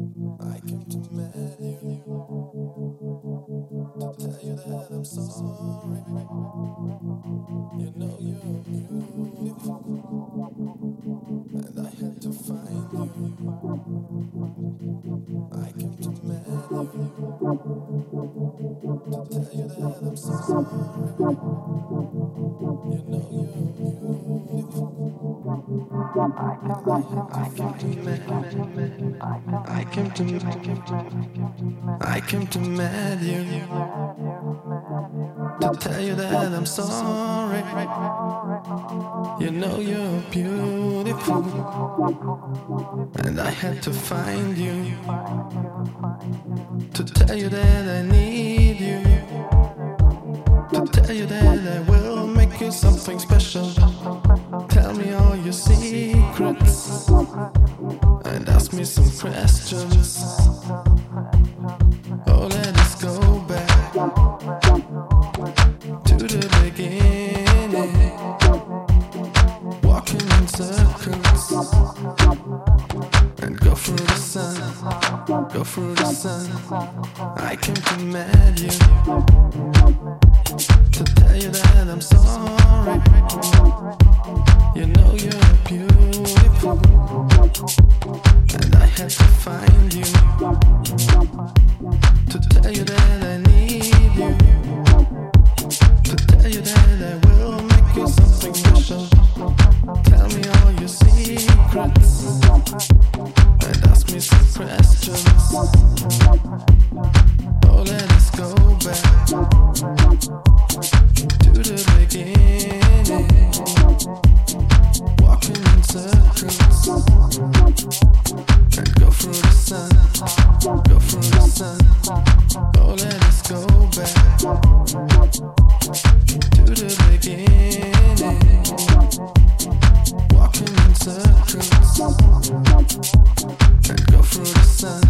I came to meet you to tell you that I'm so sorry. You know you're beautiful, and I had to find you. I came to meet you to tell you that I'm sorry. You know. I came to meet I came to I came to meet you to tell you that I'm sorry. You know you're beautiful, and I had to find you to tell you that I need you. To tell you that I will make you something special. And ask me some questions. Oh, let us go back to the beginning. Walking in circles and go through the sun, go through the sun. I came to meet you to tell you that I'm sorry. Oh, us go back to the beginning. Walking into the and go through the sun. Oh, let us go back Go through the sun.